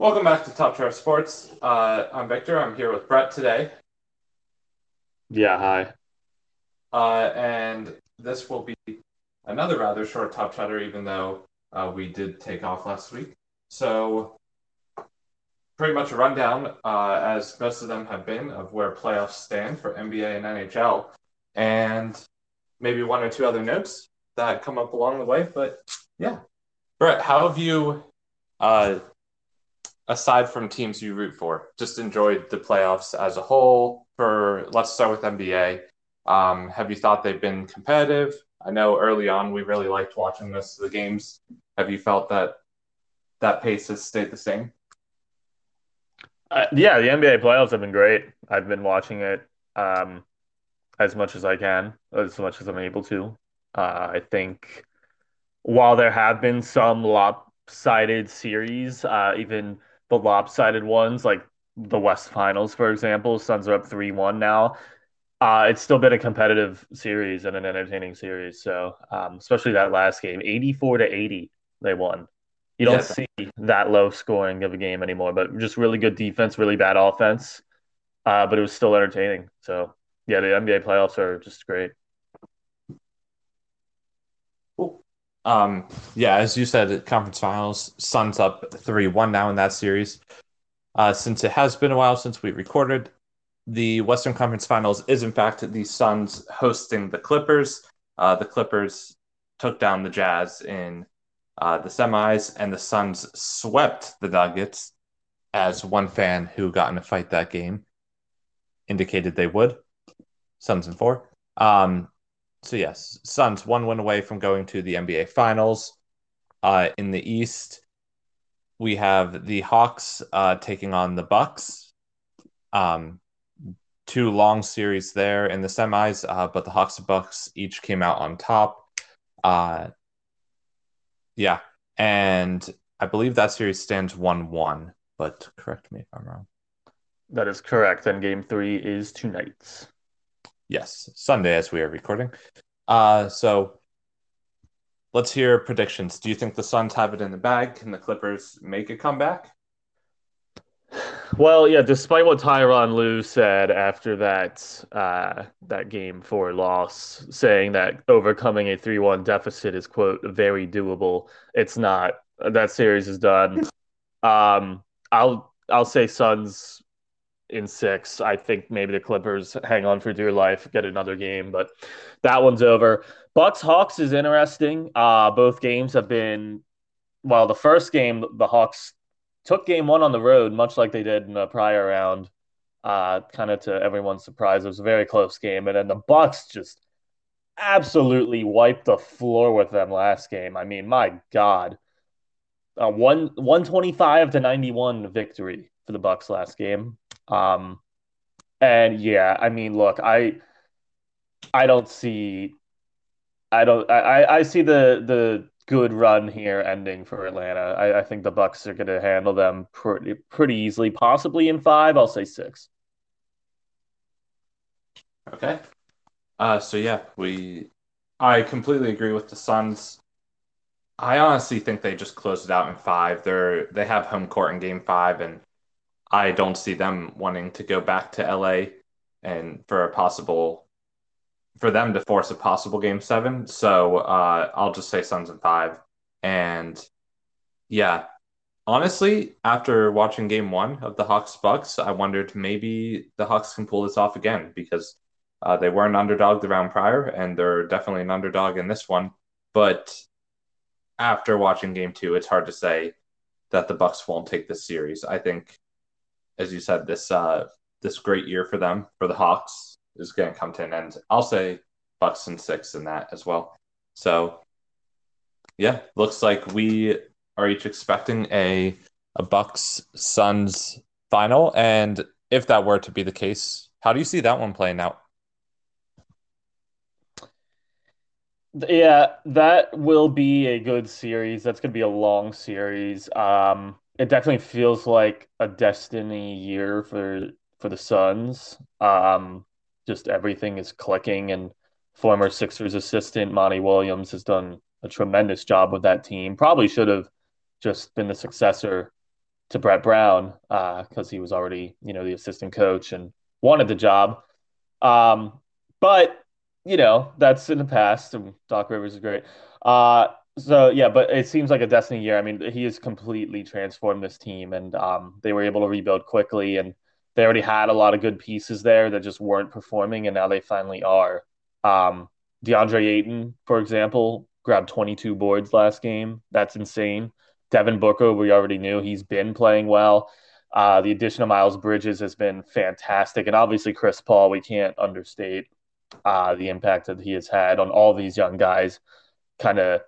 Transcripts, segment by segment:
Welcome back to Top Chair Sports. Uh, I'm Victor. I'm here with Brett today. Yeah, hi. Uh, and this will be another rather short Top Chatter, even though uh, we did take off last week. So, pretty much a rundown, uh, as most of them have been, of where playoffs stand for NBA and NHL, and maybe one or two other notes that come up along the way. But yeah, Brett, how have you? Aside from teams you root for, just enjoyed the playoffs as a whole. For let's start with NBA. Um, have you thought they've been competitive? I know early on we really liked watching this of the games. Have you felt that that pace has stayed the same? Uh, yeah, the NBA playoffs have been great. I've been watching it um, as much as I can, as much as I'm able to. Uh, I think while there have been some lopsided series, uh, even the lopsided ones, like the West Finals, for example. Suns are up 3 1 now. Uh, it's still been a competitive series and an entertaining series. So, um, especially that last game, 84 to 80, they won. You don't see that low scoring of a game anymore, but just really good defense, really bad offense. Uh, but it was still entertaining. So, yeah, the NBA playoffs are just great. Um, yeah, as you said, conference finals, Suns up 3 1 now in that series. Uh, since it has been a while since we recorded, the Western Conference Finals is, in fact, the Suns hosting the Clippers. Uh, the Clippers took down the Jazz in uh, the semis, and the Suns swept the Nuggets, as one fan who got in a fight that game indicated they would. Suns in four. Um, so yes, Suns one win away from going to the NBA Finals. Uh, in the East, we have the Hawks uh, taking on the Bucks. Um, two long series there in the semis, uh, but the Hawks and Bucks each came out on top. Uh, yeah, and I believe that series stands one-one. But correct me if I'm wrong. That is correct. And Game Three is tonight. Yes, Sunday as we are recording. Uh, so let's hear predictions. Do you think the Suns have it in the bag? Can the Clippers make a comeback? Well, yeah. Despite what Tyronn Lue said after that uh, that game four loss, saying that overcoming a three one deficit is quote very doable, it's not. That series is done. Um, I'll I'll say Suns in six. I think maybe the Clippers hang on for dear life, get another game, but that one's over. Bucks Hawks is interesting. Uh, both games have been well. The first game, the Hawks took game one on the road, much like they did in the prior round. Uh, kind of to everyone's surprise, it was a very close game, and then the Bucks just absolutely wiped the floor with them last game. I mean, my God, one one twenty five to ninety one victory for the Bucks last game. Um, and yeah, I mean, look, I I don't see I don't I I see the the good run here ending for Atlanta. I, I think the Bucks are going to handle them pretty pretty easily, possibly in five. I'll say six. Okay. Uh, so yeah, we I completely agree with the Suns. I honestly think they just closed it out in five. They're they have home court in game five, and I don't see them wanting to go back to LA and for a possible for them to force a possible game seven. So uh, I'll just say Suns in five. And yeah, honestly, after watching game one of the Hawks Bucks, I wondered maybe the Hawks can pull this off again because uh, they were an underdog the round prior, and they're definitely an underdog in this one. But after watching game two, it's hard to say that the Bucks won't take this series. I think as you said, this uh, this great year for them for the Hawks is going to come to an end. I'll say Bucks and six in that as well. So yeah, looks like we are each expecting a a Bucks Suns final, and if that were to be the case, how do you see that one playing out? Yeah, that will be a good series. That's going to be a long series. Um, it definitely feels like a destiny year for for the Suns. Um, just everything is clicking, and former Sixers assistant Monty Williams has done a tremendous job with that team. Probably should have just been the successor to Brett Brown because uh, he was already, you know, the assistant coach and wanted the job. Um, but you know, that's in the past. And Doc Rivers is great. Uh, so yeah, but it seems like a destiny year. I mean, he has completely transformed this team, and um, they were able to rebuild quickly, and they already had a lot of good pieces there that just weren't performing, and now they finally are. Um, DeAndre Ayton, for example, grabbed 22 boards last game. That's insane. Devin Booker, we already knew he's been playing well. Uh, the addition of Miles Bridges has been fantastic, and obviously Chris Paul, we can't understate uh, the impact that he has had on all these young guys, kind of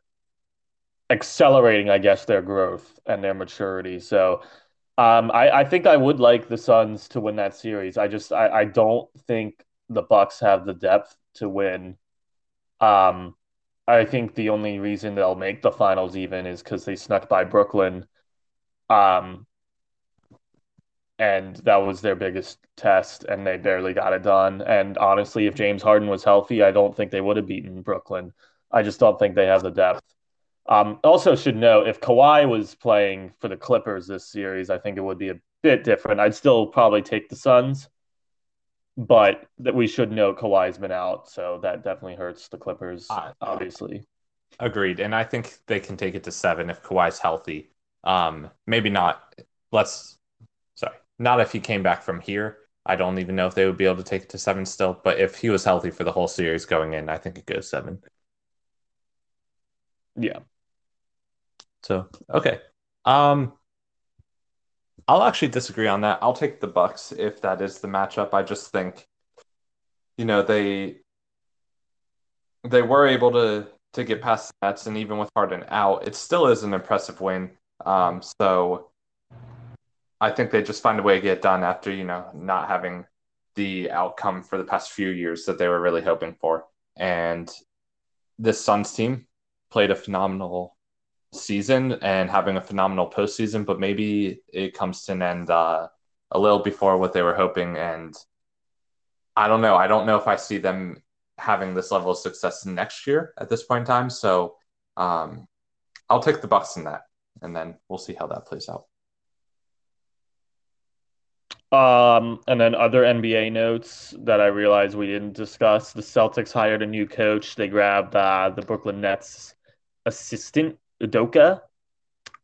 accelerating, I guess, their growth and their maturity. So um, I, I think I would like the Suns to win that series. I just I, I don't think the Bucks have the depth to win. Um, I think the only reason they'll make the finals even is because they snuck by Brooklyn. Um, and that was their biggest test, and they barely got it done. And honestly, if James Harden was healthy, I don't think they would have beaten Brooklyn. I just don't think they have the depth. Um, also, should know if Kawhi was playing for the Clippers this series, I think it would be a bit different. I'd still probably take the Suns, but that we should know Kawhi's been out, so that definitely hurts the Clippers, uh, obviously. Agreed, and I think they can take it to seven if Kawhi's healthy. Um, maybe not. Let's sorry, not if he came back from here. I don't even know if they would be able to take it to seven still. But if he was healthy for the whole series going in, I think it goes seven. Yeah. So okay. Um I'll actually disagree on that. I'll take the Bucks if that is the matchup. I just think, you know, they they were able to to get past the Nets, and even with Harden out, it still is an impressive win. Um, so I think they just find a way to get done after, you know, not having the outcome for the past few years that they were really hoping for. And this Suns team played a phenomenal season and having a phenomenal postseason, but maybe it comes to an end uh, a little before what they were hoping. And I don't know. I don't know if I see them having this level of success next year at this point in time. So um, I'll take the Bucks in that, and then we'll see how that plays out. Um, and then other NBA notes that I realized we didn't discuss. The Celtics hired a new coach. They grabbed uh, the Brooklyn Nets assistant Udoka.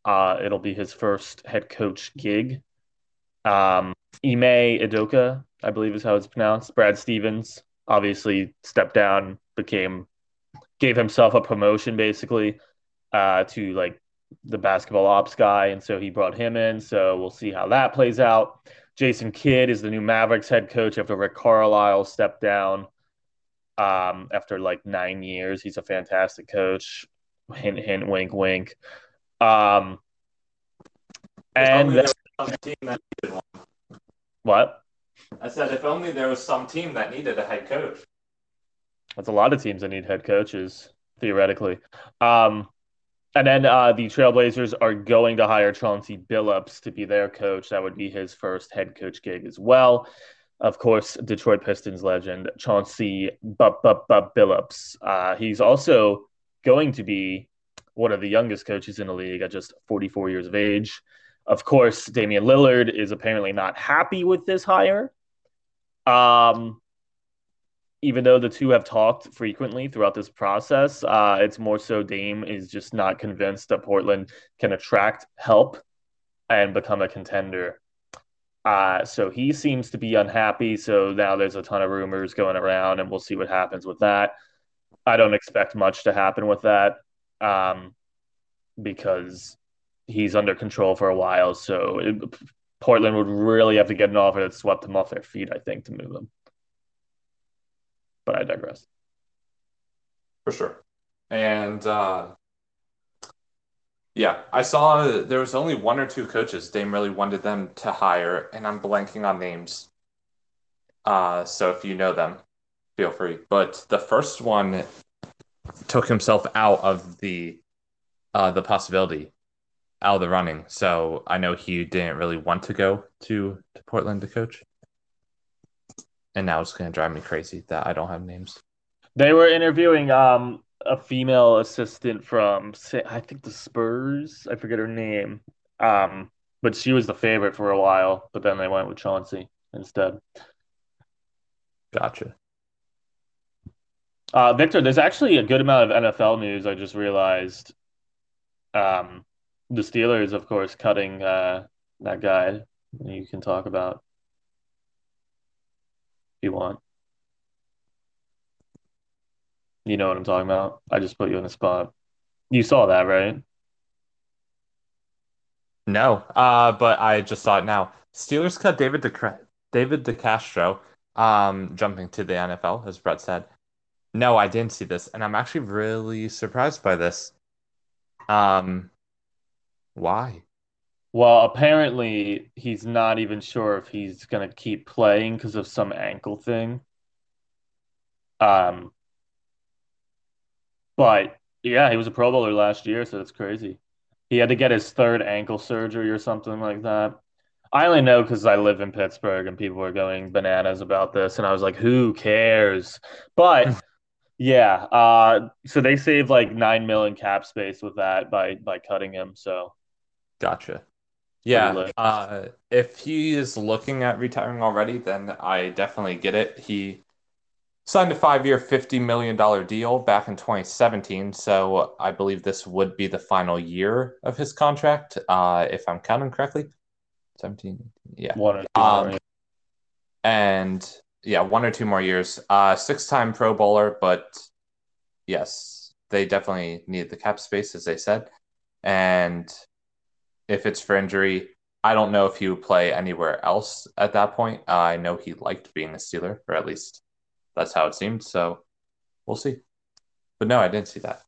Uh, it'll be his first head coach gig. Um, Ime Udoka, I believe is how it's pronounced. Brad Stevens obviously stepped down, became gave himself a promotion basically uh, to like the basketball ops guy, and so he brought him in. So we'll see how that plays out. Jason Kidd is the new Mavericks head coach after Rick Carlisle stepped down um, after like nine years. He's a fantastic coach. Hint, hint, wink, wink. Um, and what? I said, if only there was some team that needed a head coach. That's a lot of teams that need head coaches, theoretically. Um, and then uh, the Trailblazers are going to hire Chauncey Billups to be their coach. That would be his first head coach gig as well. Of course, Detroit Pistons legend Chauncey Billups. Uh, he's also going to be one of the youngest coaches in the league at just 44 years of age. Of course, Damian Lillard is apparently not happy with this hire. Um, even though the two have talked frequently throughout this process, uh, it's more so Dame is just not convinced that Portland can attract help and become a contender. Uh, so he seems to be unhappy. So now there's a ton of rumors going around, and we'll see what happens with that. I don't expect much to happen with that um, because he's under control for a while. So it, Portland would really have to get an offer that swept them off their feet, I think, to move them but I digress. For sure. And uh, yeah, I saw there was only one or two coaches Dame really wanted them to hire, and I'm blanking on names. Uh, so if you know them, feel free. But the first one took himself out of the uh, the possibility, out of the running. So I know he didn't really want to go to to Portland to coach and now it's going to drive me crazy that I don't have names. They were interviewing um a female assistant from I think the Spurs. I forget her name. Um, but she was the favorite for a while. But then they went with Chauncey instead. Gotcha. Uh, Victor, there's actually a good amount of NFL news. I just realized. Um, the Steelers, of course, cutting uh, that guy. You can talk about if you want. You know what I'm talking about. I just put you in the spot. You saw that, right? No, uh, but I just saw it now. Steelers cut David De David DeCastro, um, jumping to the NFL, as Brett said. No, I didn't see this, and I'm actually really surprised by this. Um, why? Well, apparently he's not even sure if he's gonna keep playing because of some ankle thing. Um, but yeah, he was a Pro Bowler last year, so it's crazy. He had to get his third ankle surgery or something like that. I only know because I live in Pittsburgh and people were going bananas about this, and I was like, who cares? But yeah, uh, so they saved like nine million cap space with that by by cutting him. So Gotcha. Yeah, uh, if he is looking at retiring already, then I definitely get it. He signed a five-year, $50 million deal back in 2017, so I believe this would be the final year of his contract, uh, if I'm counting correctly. 17, yeah. one or two Um, more. and yeah, one or two more years. Uh, six-time Pro Bowler, but yes, they definitely need the cap space, as they said. And if it's for injury, I don't know if he would play anywhere else at that point. Uh, I know he liked being a Steeler, or at least that's how it seemed. So we'll see. But no, I didn't see that.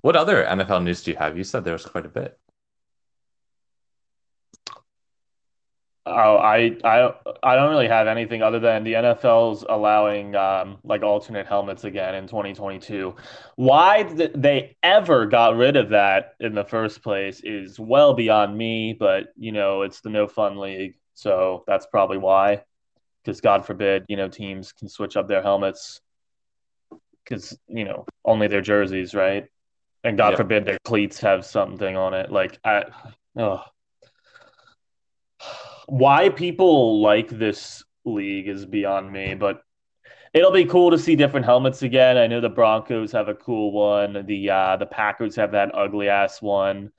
What other NFL news do you have? You said there was quite a bit. Oh, I I I don't really have anything other than the NFL's allowing um, like alternate helmets again in 2022. Why th they ever got rid of that in the first place is well beyond me, but you know, it's the no fun league, so that's probably why. Because God forbid, you know, teams can switch up their helmets because you know only their jerseys, right? And God Yep. forbid their cleats have something on it. Like I, oh why people like this league is beyond me, but it'll be cool to see different helmets again. I know the Broncos have a cool one. The uh, the Packers have that ugly ass one.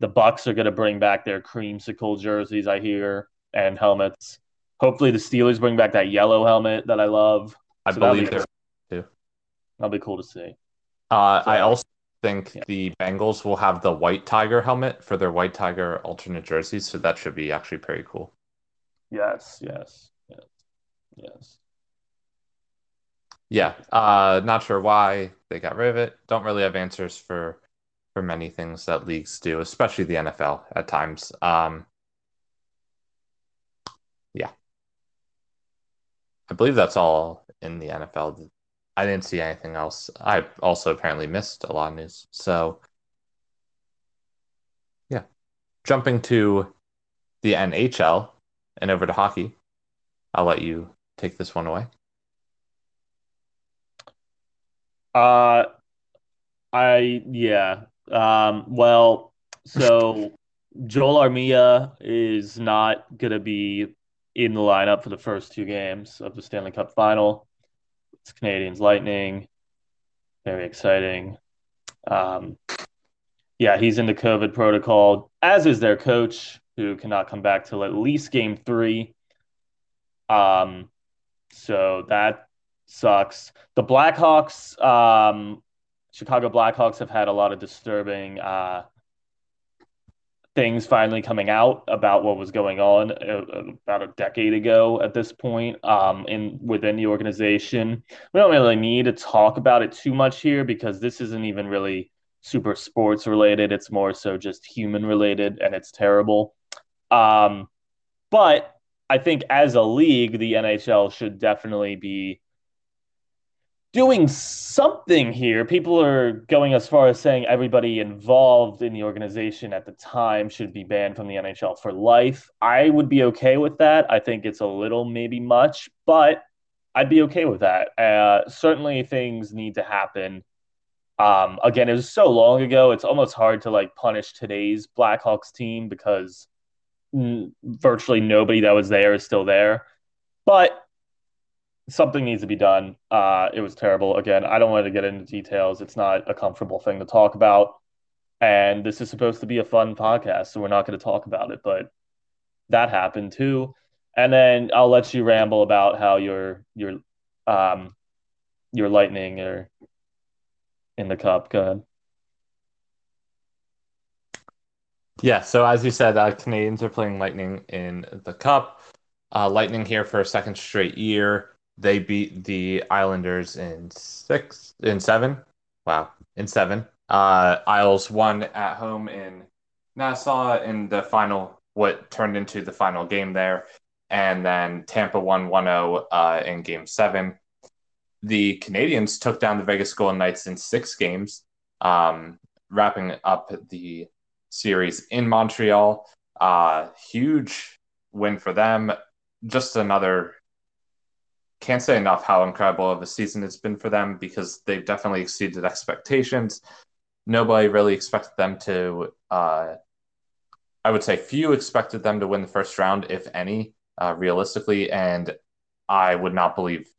The Bucs are gonna bring back their creamsicle jerseys, I hear, and helmets. Hopefully, the Steelers bring back that yellow helmet that I love. I So believe be there too. that'll be cool to see. Uh, I also think yeah, the Bengals will have the white tiger helmet for their white tiger alternate jerseys, so that should be actually pretty cool. yes, yes, yes, yes. Yeah, uh, not sure why they got rid of it. Don't really have answers for for many things that leagues do, especially the NFL at times. Um, yeah, I believe that's all in the NFL. I didn't see anything else. I also apparently missed a lot of news. So, yeah, jumping to the NHL and over to hockey, I'll let you take this one away. Uh, I yeah. Um, well, so Joel Armia is not gonna be in the lineup for the first two games of the Stanley Cup final. It's Canadiens Lightning. Very exciting. Um, yeah, he's in the COVID protocol, as is their coach, who cannot come back till at least game three. Um, so that sucks. The Blackhawks, um, Chicago Blackhawks have had a lot of disturbing uh, things finally coming out about what was going on uh, about a decade ago at this point um, in within the organization. We don't really need to talk about it too much here because this isn't even really super sports related. It's more so just human related, and it's terrible. Um, but I think as a league, the NHL should definitely be doing something here. People are going as far as saying everybody involved in the organization at the time should be banned from the NHL for life. I would be okay with that. I think it's a little maybe much, but I'd be okay with that. Uh, certainly, things need to happen. Um, again, it was so long ago; it's almost hard to like punish today's Blackhawks team because virtually nobody that was there is still there. But something needs to be done. Uh, it was terrible. Again, I don't want to get into details. It's not a comfortable thing to talk about. And this is supposed to be a fun podcast, so we're not going to talk about it. But that happened too. And then I'll let you ramble about how your your um your lightning are in the cup. Go ahead. Yeah, so as you said, uh, Canadiens are playing Lightning in the Cup. Uh, Lightning here for a second straight year. They beat the Islanders in six, in seven. Wow, in seven. Uh, Isles won at home in Nassau in the final, what turned into the final game there. And then Tampa won 1 0 uh, in game seven. The Canadiens took down the Vegas Golden Knights in six games, um, wrapping up the series in Montreal. Uh, huge win for them. Just another, can't say enough how incredible of a season it's been for them because they've definitely exceeded expectations. Nobody really expected them to, uh, I would say few expected them to win the first round, if any, uh, realistically. And I would not believe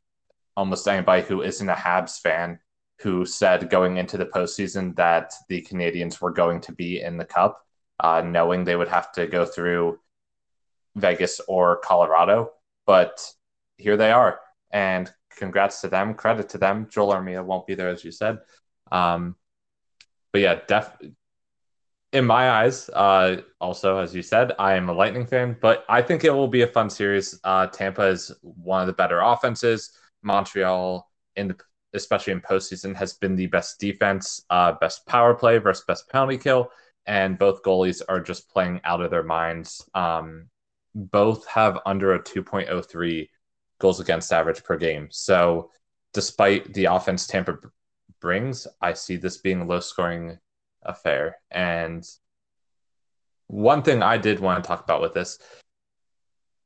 almost anybody who isn't a Habs fan who said going into the postseason that the Canadiens were going to be in the Cup, uh, knowing they would have to go through Vegas or Colorado. But here they are, and congrats to them. Credit to them. Joel Armia won't be there, as you said. Um, but yeah, def- in my eyes, uh, also as you said, I am a Lightning fan, but I think it will be a fun series. Uh, Tampa is one of the better offenses. Montreal in the especially in postseason, has been the best defense, uh, best power play versus best penalty kill, and both goalies are just playing out of their minds. Um, both have under a 2.03 goals against average per game. So, despite the offense Tampa brings, I see this being a low scoring affair. And one thing I did want to talk about with this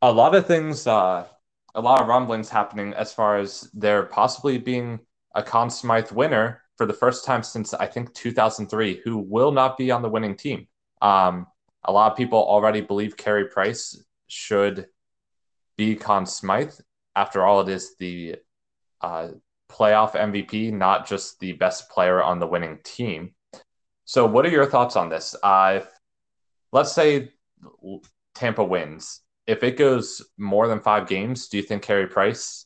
a lot of things, uh, a lot of rumblings happening as far as there possibly being a Conn Smythe winner for the first time since I think 2003, who will not be on the winning team. Um, a lot of people already believe Carey Price should be Conn Smythe. After all, it is the uh, playoff MVP, not just the best player on the winning team. So, what are your thoughts on this? Uh, if, let's say Tampa wins. If it goes more than five games, do you think Carey Price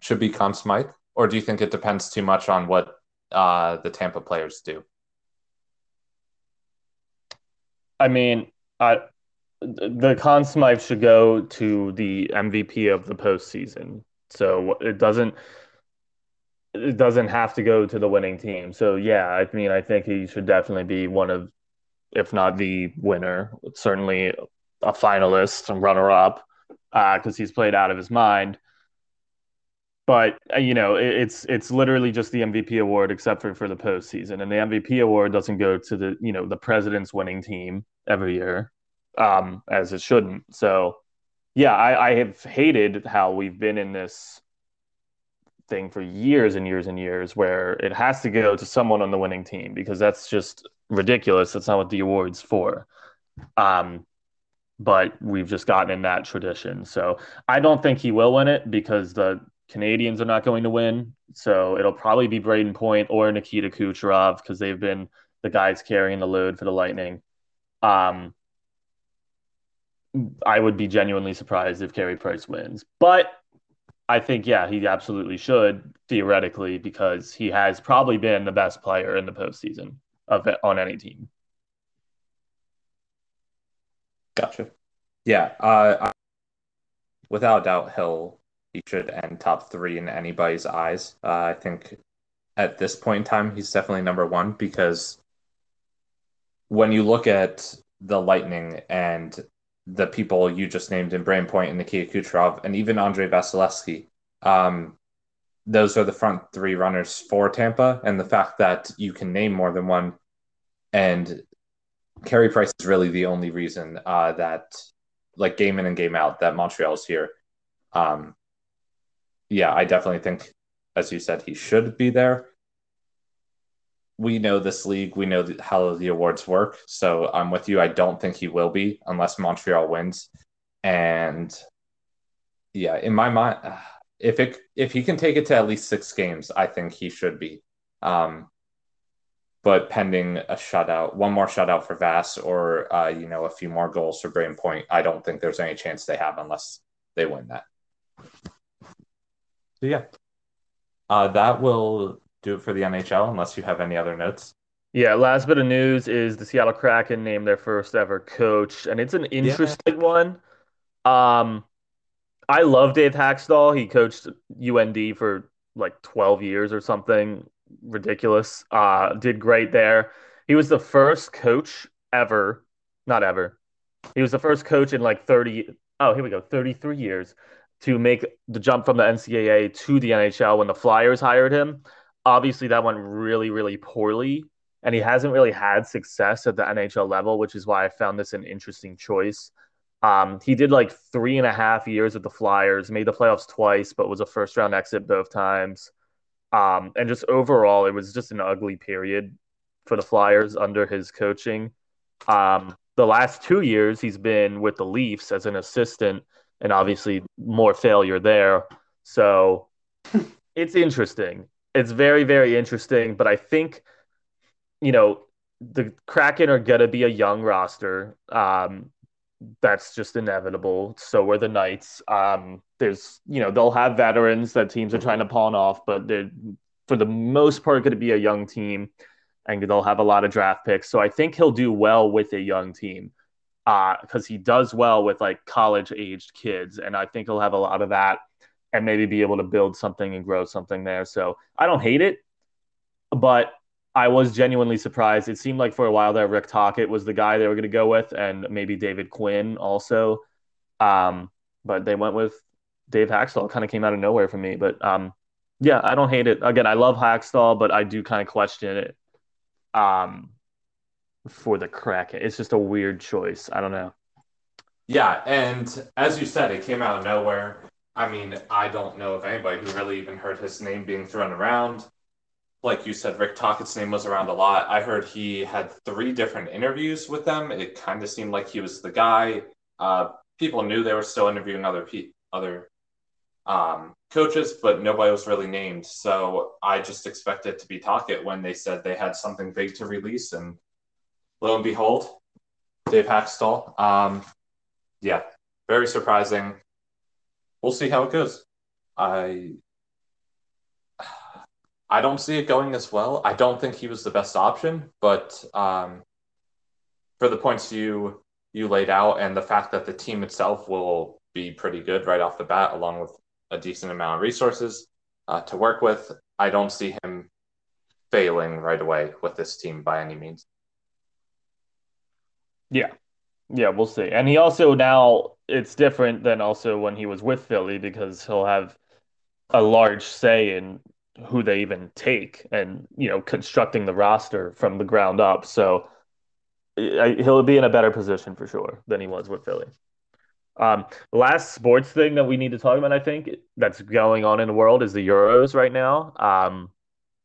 should be Conn Smythe? or do you think it depends too much on what uh, the Tampa players do? I mean, I, the Conn Smythe should go to the MVP of the postseason. So it doesn't it doesn't have to go to the winning team. So yeah, I mean, I think he should definitely be one of, if not the winner, certainly a finalist and runner up, because uh, he's played out of his mind but uh, you know it, it's it's literally just the MVP award except for for the postseason, and the MVP award doesn't go to the you know the president's winning team every year, um, as it shouldn't. So, yeah, I, I have hated how we've been in this thing for years and years and years, where it has to go to someone on the winning team because that's just ridiculous. That's not what the award's for. Um, but we've just gotten in that tradition. So I don't think he will win it because the Canadiens are not going to win. So it'll probably be Brayden Point or Nikita Kucherov because they've been the guys carrying the load for the Lightning. Um, I would be genuinely surprised if Carey Price wins. But I think, yeah, he absolutely should theoretically because he has probably been the best player in the postseason of on any team. Gotcha. Yeah, uh, I, without doubt, he'll he should end top three in anybody's eyes. Uh, I think at this point in time, he's definitely number one because when you look at the Lightning and the people you just named in Point and Nikita Kucherov and even Andrei Vasilevskiy, um, those are the front three runners for Tampa. And the fact that you can name more than one and Carey Price is really the only reason uh, that, like game in and game out, that Montreal is here. Um, yeah, I definitely think, as you said, he should be there. We know this league, we know how the awards work. So I'm with you. I don't think he will be unless Montreal wins. And yeah, in my mind, if it if he can take it to at least six games, I think he should be. Um, but pending a shutout, one more shutout for Vass, or uh, you know a few more goals for Brayden Point, I don't think there's any chance they have unless they win that. So yeah, uh, that will do it for the NHL. Unless you have any other notes. Yeah, last bit of news is the Seattle Kraken named their first ever coach, and it's an interesting yeah. one. Um, I love Dave Hakstol. He coached UND for like 12 years or something ridiculous. Uh, did great there. He was the first coach ever, not ever. He was the first coach in like 30, oh, here we go, 33 years to make the jump from the NCAA to the NHL when the Flyers hired him. Obviously, that went really, really poorly. And he hasn't really had success at the NHL level, which is why I found this an interesting choice. Um, he did like three and a half years with the Flyers, made the playoffs twice, but was a first round exit both times. Um, and just overall, it was just an ugly period for the Flyers under his coaching. Um, the last two years, he's been with the Leafs as an assistant, and obviously more failure there. So it's interesting. It's very, very interesting. But I think, you know, the Kraken are to be a young roster. Um, that's just inevitable. So are the Knights. Um, there's, you know, they'll have veterans that teams are trying to pawn off, but they're for the most part going to be a young team, and they'll have a lot of draft picks. So I think he'll do well with a young team, because uh, he does well with like college aged kids, and I think he'll have a lot of that, and maybe be able to build something and grow something there. So I don't hate it, but I was genuinely surprised. It seemed like for a while there, Rick Tocchet was the guy they were going to go with, and maybe David Quinn also. Um, but they went with Dave Hakstol. Kind of came out of nowhere for me, but um, yeah, I don't hate it. Again, I love Hakstol, but I do kind of question it. Um, for the crack, it's just a weird choice. I don't know. Yeah, and as you said, it came out of nowhere. I mean, I don't know of anybody who really even heard his name being thrown around like you said, Rick Tocchet's name was around a lot. I heard he had three different interviews with them. It kind of seemed like he was the guy. Uh, people knew they were still interviewing other pe- other um, coaches, but nobody was really named. So I just expected to be Tocchet when they said they had something big to release, and lo and behold, Dave Hakstol. Um, yeah, very surprising. We'll see how it goes. I I don't see it going as well. I don't think he was the best option, but um, for the points you you laid out and the fact that the team itself will be pretty good right off the bat, along with a decent amount of resources uh, to work with, I don't see him failing right away with this team by any means. Yeah. Yeah, we'll see. And he also now it's different than also when he was with Philly because he'll have a large say in who they even take and you know constructing the roster from the ground up so he'll be in a better position for sure than he was with Philly. Um, last sports thing that we need to talk about, I think, that's going on in the world is the Euros right now. Um,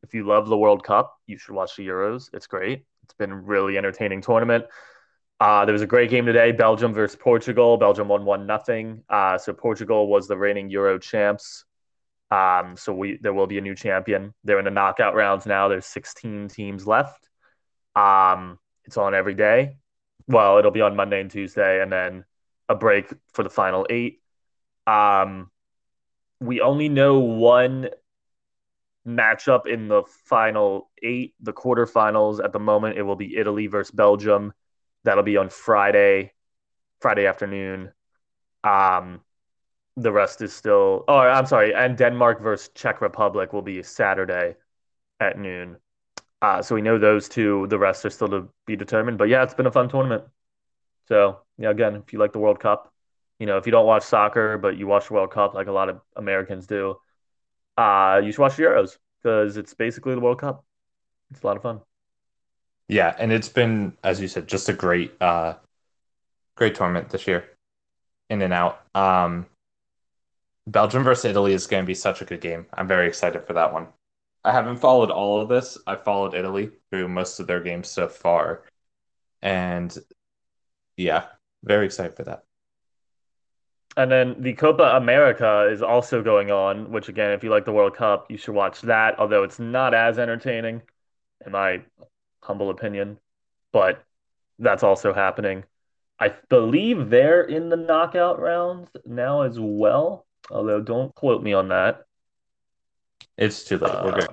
if you love the World Cup, you should watch the Euros. It's great. It's been a really entertaining tournament. Uh, there was a great game today, Belgium versus Portugal. Belgium won one nothing. Uh, so Portugal was the reigning Euro champs. Um, so we there will be a new champion. They're in the knockout rounds now. There's 16 teams left. Um, it's on every day. Well, it'll be on Monday and Tuesday, and then a break for the final eight. Um, we only know one matchup in the final eight, the quarterfinals. At the moment, it will be Italy versus Belgium. That'll be on Friday, Friday afternoon. Um, the rest is still. Oh, I'm sorry. And Denmark versus Czech Republic will be Saturday at noon. Uh, so we know those two. The rest are still to be determined. But yeah, it's been a fun tournament. So yeah, again, if you like the World Cup, you know, if you don't watch soccer but you watch the World Cup like a lot of Americans do, uh, you should watch the Euros because it's basically the World Cup. It's a lot of fun. Yeah, and it's been, as you said, just a great, uh, great tournament this year, in and out. Um, Belgium versus Italy is going to be such a good game. I'm very excited for that one. I haven't followed all of this. I followed Italy through most of their games so far. And yeah, very excited for that. And then the Copa America is also going on, which again, if you like the World Cup, you should watch that, although it's not as entertaining, in my humble opinion. But that's also happening. I believe they're in the knockout rounds now as well, although don't quote me on that. It's too late. We're good.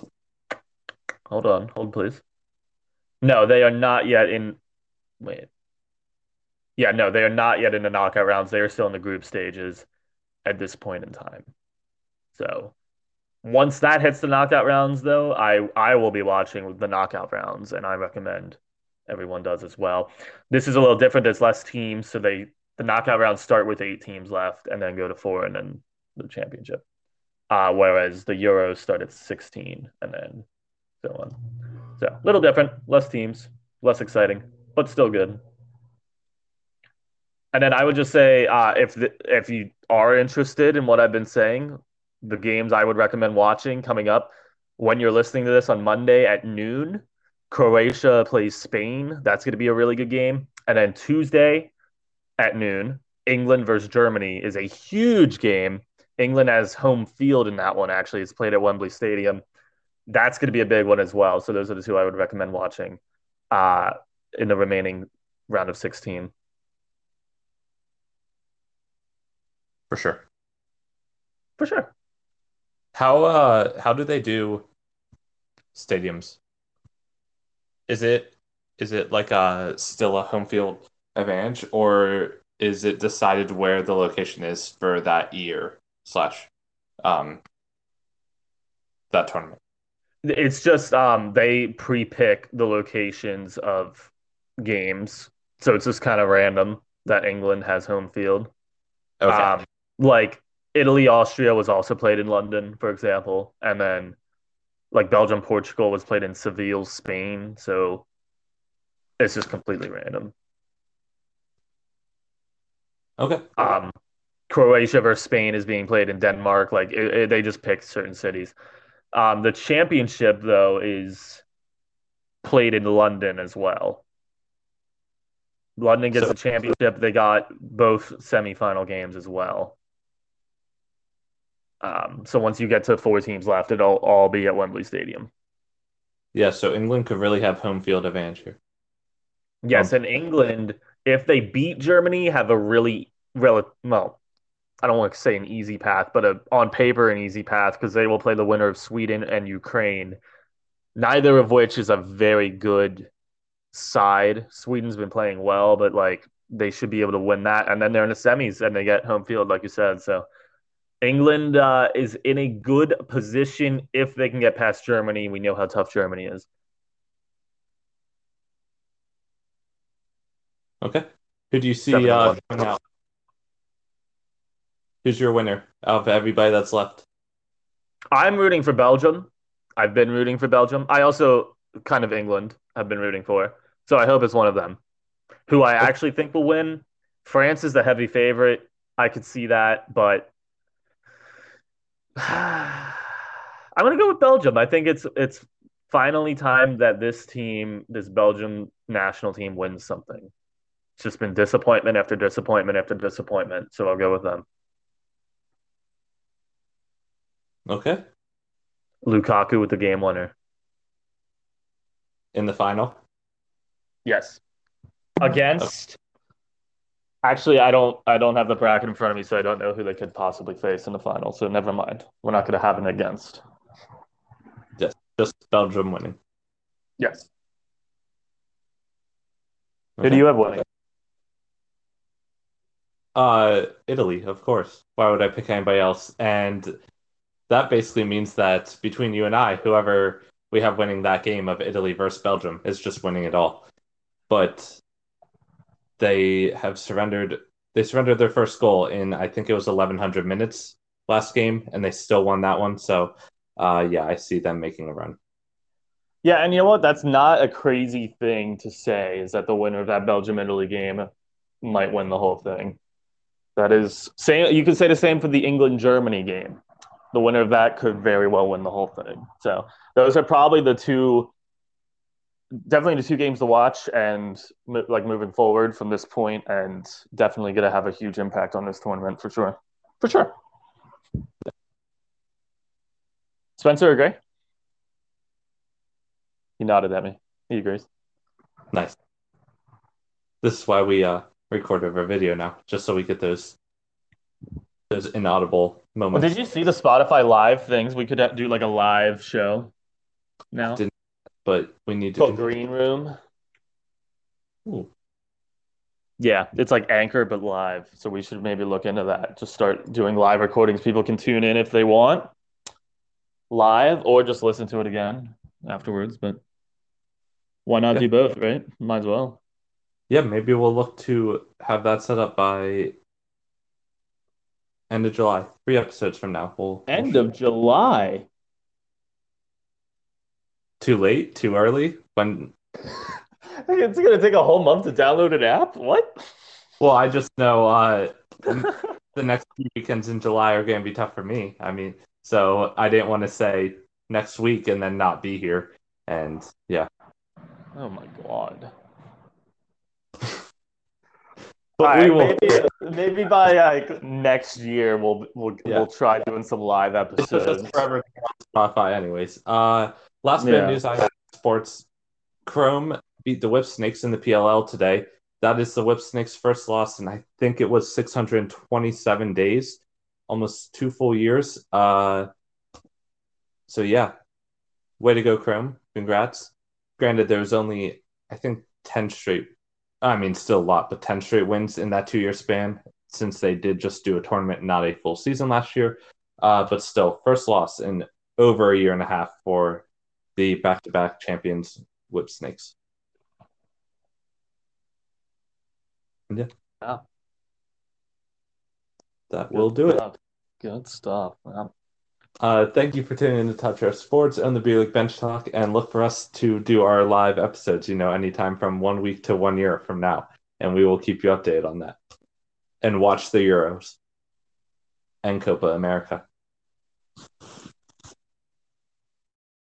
Uh, hold on, hold please. No, they are not yet in. Wait. Yeah, no, they are not yet in the knockout rounds. They are still in the group stages at this point in time. So once that hits the knockout rounds, though, I I will be watching the knockout rounds, and I recommend everyone does as well. This is a little different. There's less teams, so they the knockout rounds start with eight teams left, and then go to four, and then the championship. Uh, whereas the Euros start at 16, and then so on. So a little different, less teams, less exciting, but still good. And then I would just say, uh, if the, if you are interested in what I've been saying, the games I would recommend watching coming up when you're listening to this on Monday at noon. Croatia plays Spain. That's going to be a really good game. And then Tuesday at noon, England versus Germany is a huge game. England has home field in that one, actually. It's played at Wembley Stadium. That's going to be a big one as well. So those are the two I would recommend watching uh, in the remaining round of 16. For sure. For sure. How uh how do they do stadiums? Is it is it like a still a home field advantage or is it decided where the location is for that year slash um that tournament? It's just um they pre-pick the locations of games. So it's just kind of random that England has home field. Okay. Um, like Italy, Austria was also played in London, for example, and then like Belgium, Portugal was played in Seville, Spain. So it's just completely random. Okay. Um, Croatia versus Spain is being played in Denmark. Like it, it, they just picked certain cities. Um, the championship though is played in London as well. London gets so, the championship. They got both semifinal games as well. Um, so once you get to four teams left, it'll all be at Wembley Stadium. Yeah, so England could really have home field advantage here. Yes, um, and England, if they beat Germany, have a really rel- well, I don't want to say an easy path, but a on paper an easy path because they will play the winner of Sweden and Ukraine. Neither of which is a very good side. Sweden's been playing well, but like they should be able to win that, and then they're in the semis and they get home field, like you said. So England uh, is in a good position if they can get past Germany. We know how tough Germany is. Okay. Who do you see uh, coming out? Who's your winner of everybody that's left? I'm rooting for Belgium. I've been rooting for Belgium. I also kind of England have been rooting for. So I hope it's one of them. Who I actually think will win. France is the heavy favorite. I could see that, but I'm gonna go with Belgium. I think it's it's finally time that this team, this Belgium national team, wins something. It's just been disappointment after disappointment after disappointment. So I'll go with them. Okay. Lukaku with the game winner. In the final? Yes. Against Actually, I don't. I don't have the bracket in front of me, so I don't know who they could possibly face in the final. So never mind. We're not going to have an against. Yes, just Belgium winning. Yes. Okay. Who do you have winning? Uh, Italy, of course. Why would I pick anybody else? And that basically means that between you and I, whoever we have winning that game of Italy versus Belgium is just winning it all. But they have surrendered. They surrendered their first goal in I think it was 1100 minutes last game, and they still won that one. So, uh, yeah, I see them making a run. Yeah, and you know what? That's not a crazy thing to say. Is that the winner of that Belgium Italy game might win the whole thing? That is same. You could say the same for the England Germany game. the winner of that could very well win the whole thing. So those are probably the two, definitely the two games to watch, and like moving forward from this point, and definitely going to have a huge impact on this tournament for sure. For sure. Spencer, agree? He nodded at me. He agrees. Nice. This is why we uh record over video now, just so we get those those inaudible moments. Well, did you see the Spotify live things? We could do like a live show now. Didn't, but we need to Called Green Room. Ooh. Yeah, it's like Anchor but live. So we should maybe look into that. Just start doing live recordings. People can tune in if they want live or just listen to it again afterwards. But why not Yeah. do both, right? Might as well. Yeah, maybe we'll look to have that set up by end of July. Three episodes from now. We'll End of July. Too late, too early. When It's gonna take a whole month to download an app. What? well, I just know uh the next few weekends in July are going to be tough for me. I mean, so I didn't want to say next week and then not be here. And yeah, oh my god. All we will. maybe maybe by like next year we'll we'll Yeah. we'll try doing some live It's just episodes. forever on Spotify, anyways. Uh, last bit of news I have sports. Chrome beat the Whipsnakes in the PLL today. That is the Whipsnakes' first loss, and I think it was 627 days, almost two full years. Uh, so yeah, way to go, Chrome! Congrats. Granted, there was only I think 10 straight. I mean, still a lot, but 10 straight wins in that two-year span since they did just do a tournament, not a full season last year. Uh, but still, first loss in over a year and a half for the back-to-back champions Whipsnakes. Yeah, Wow. that will do it. Good stuff. Wow. Uh, thank you for tuning in to Touch Our Sports and the B League Bench Talk, and look for us to do our live episodes. You know, anytime from one week to one year from now, and we will keep you updated on that. And watch the Euros and Copa America.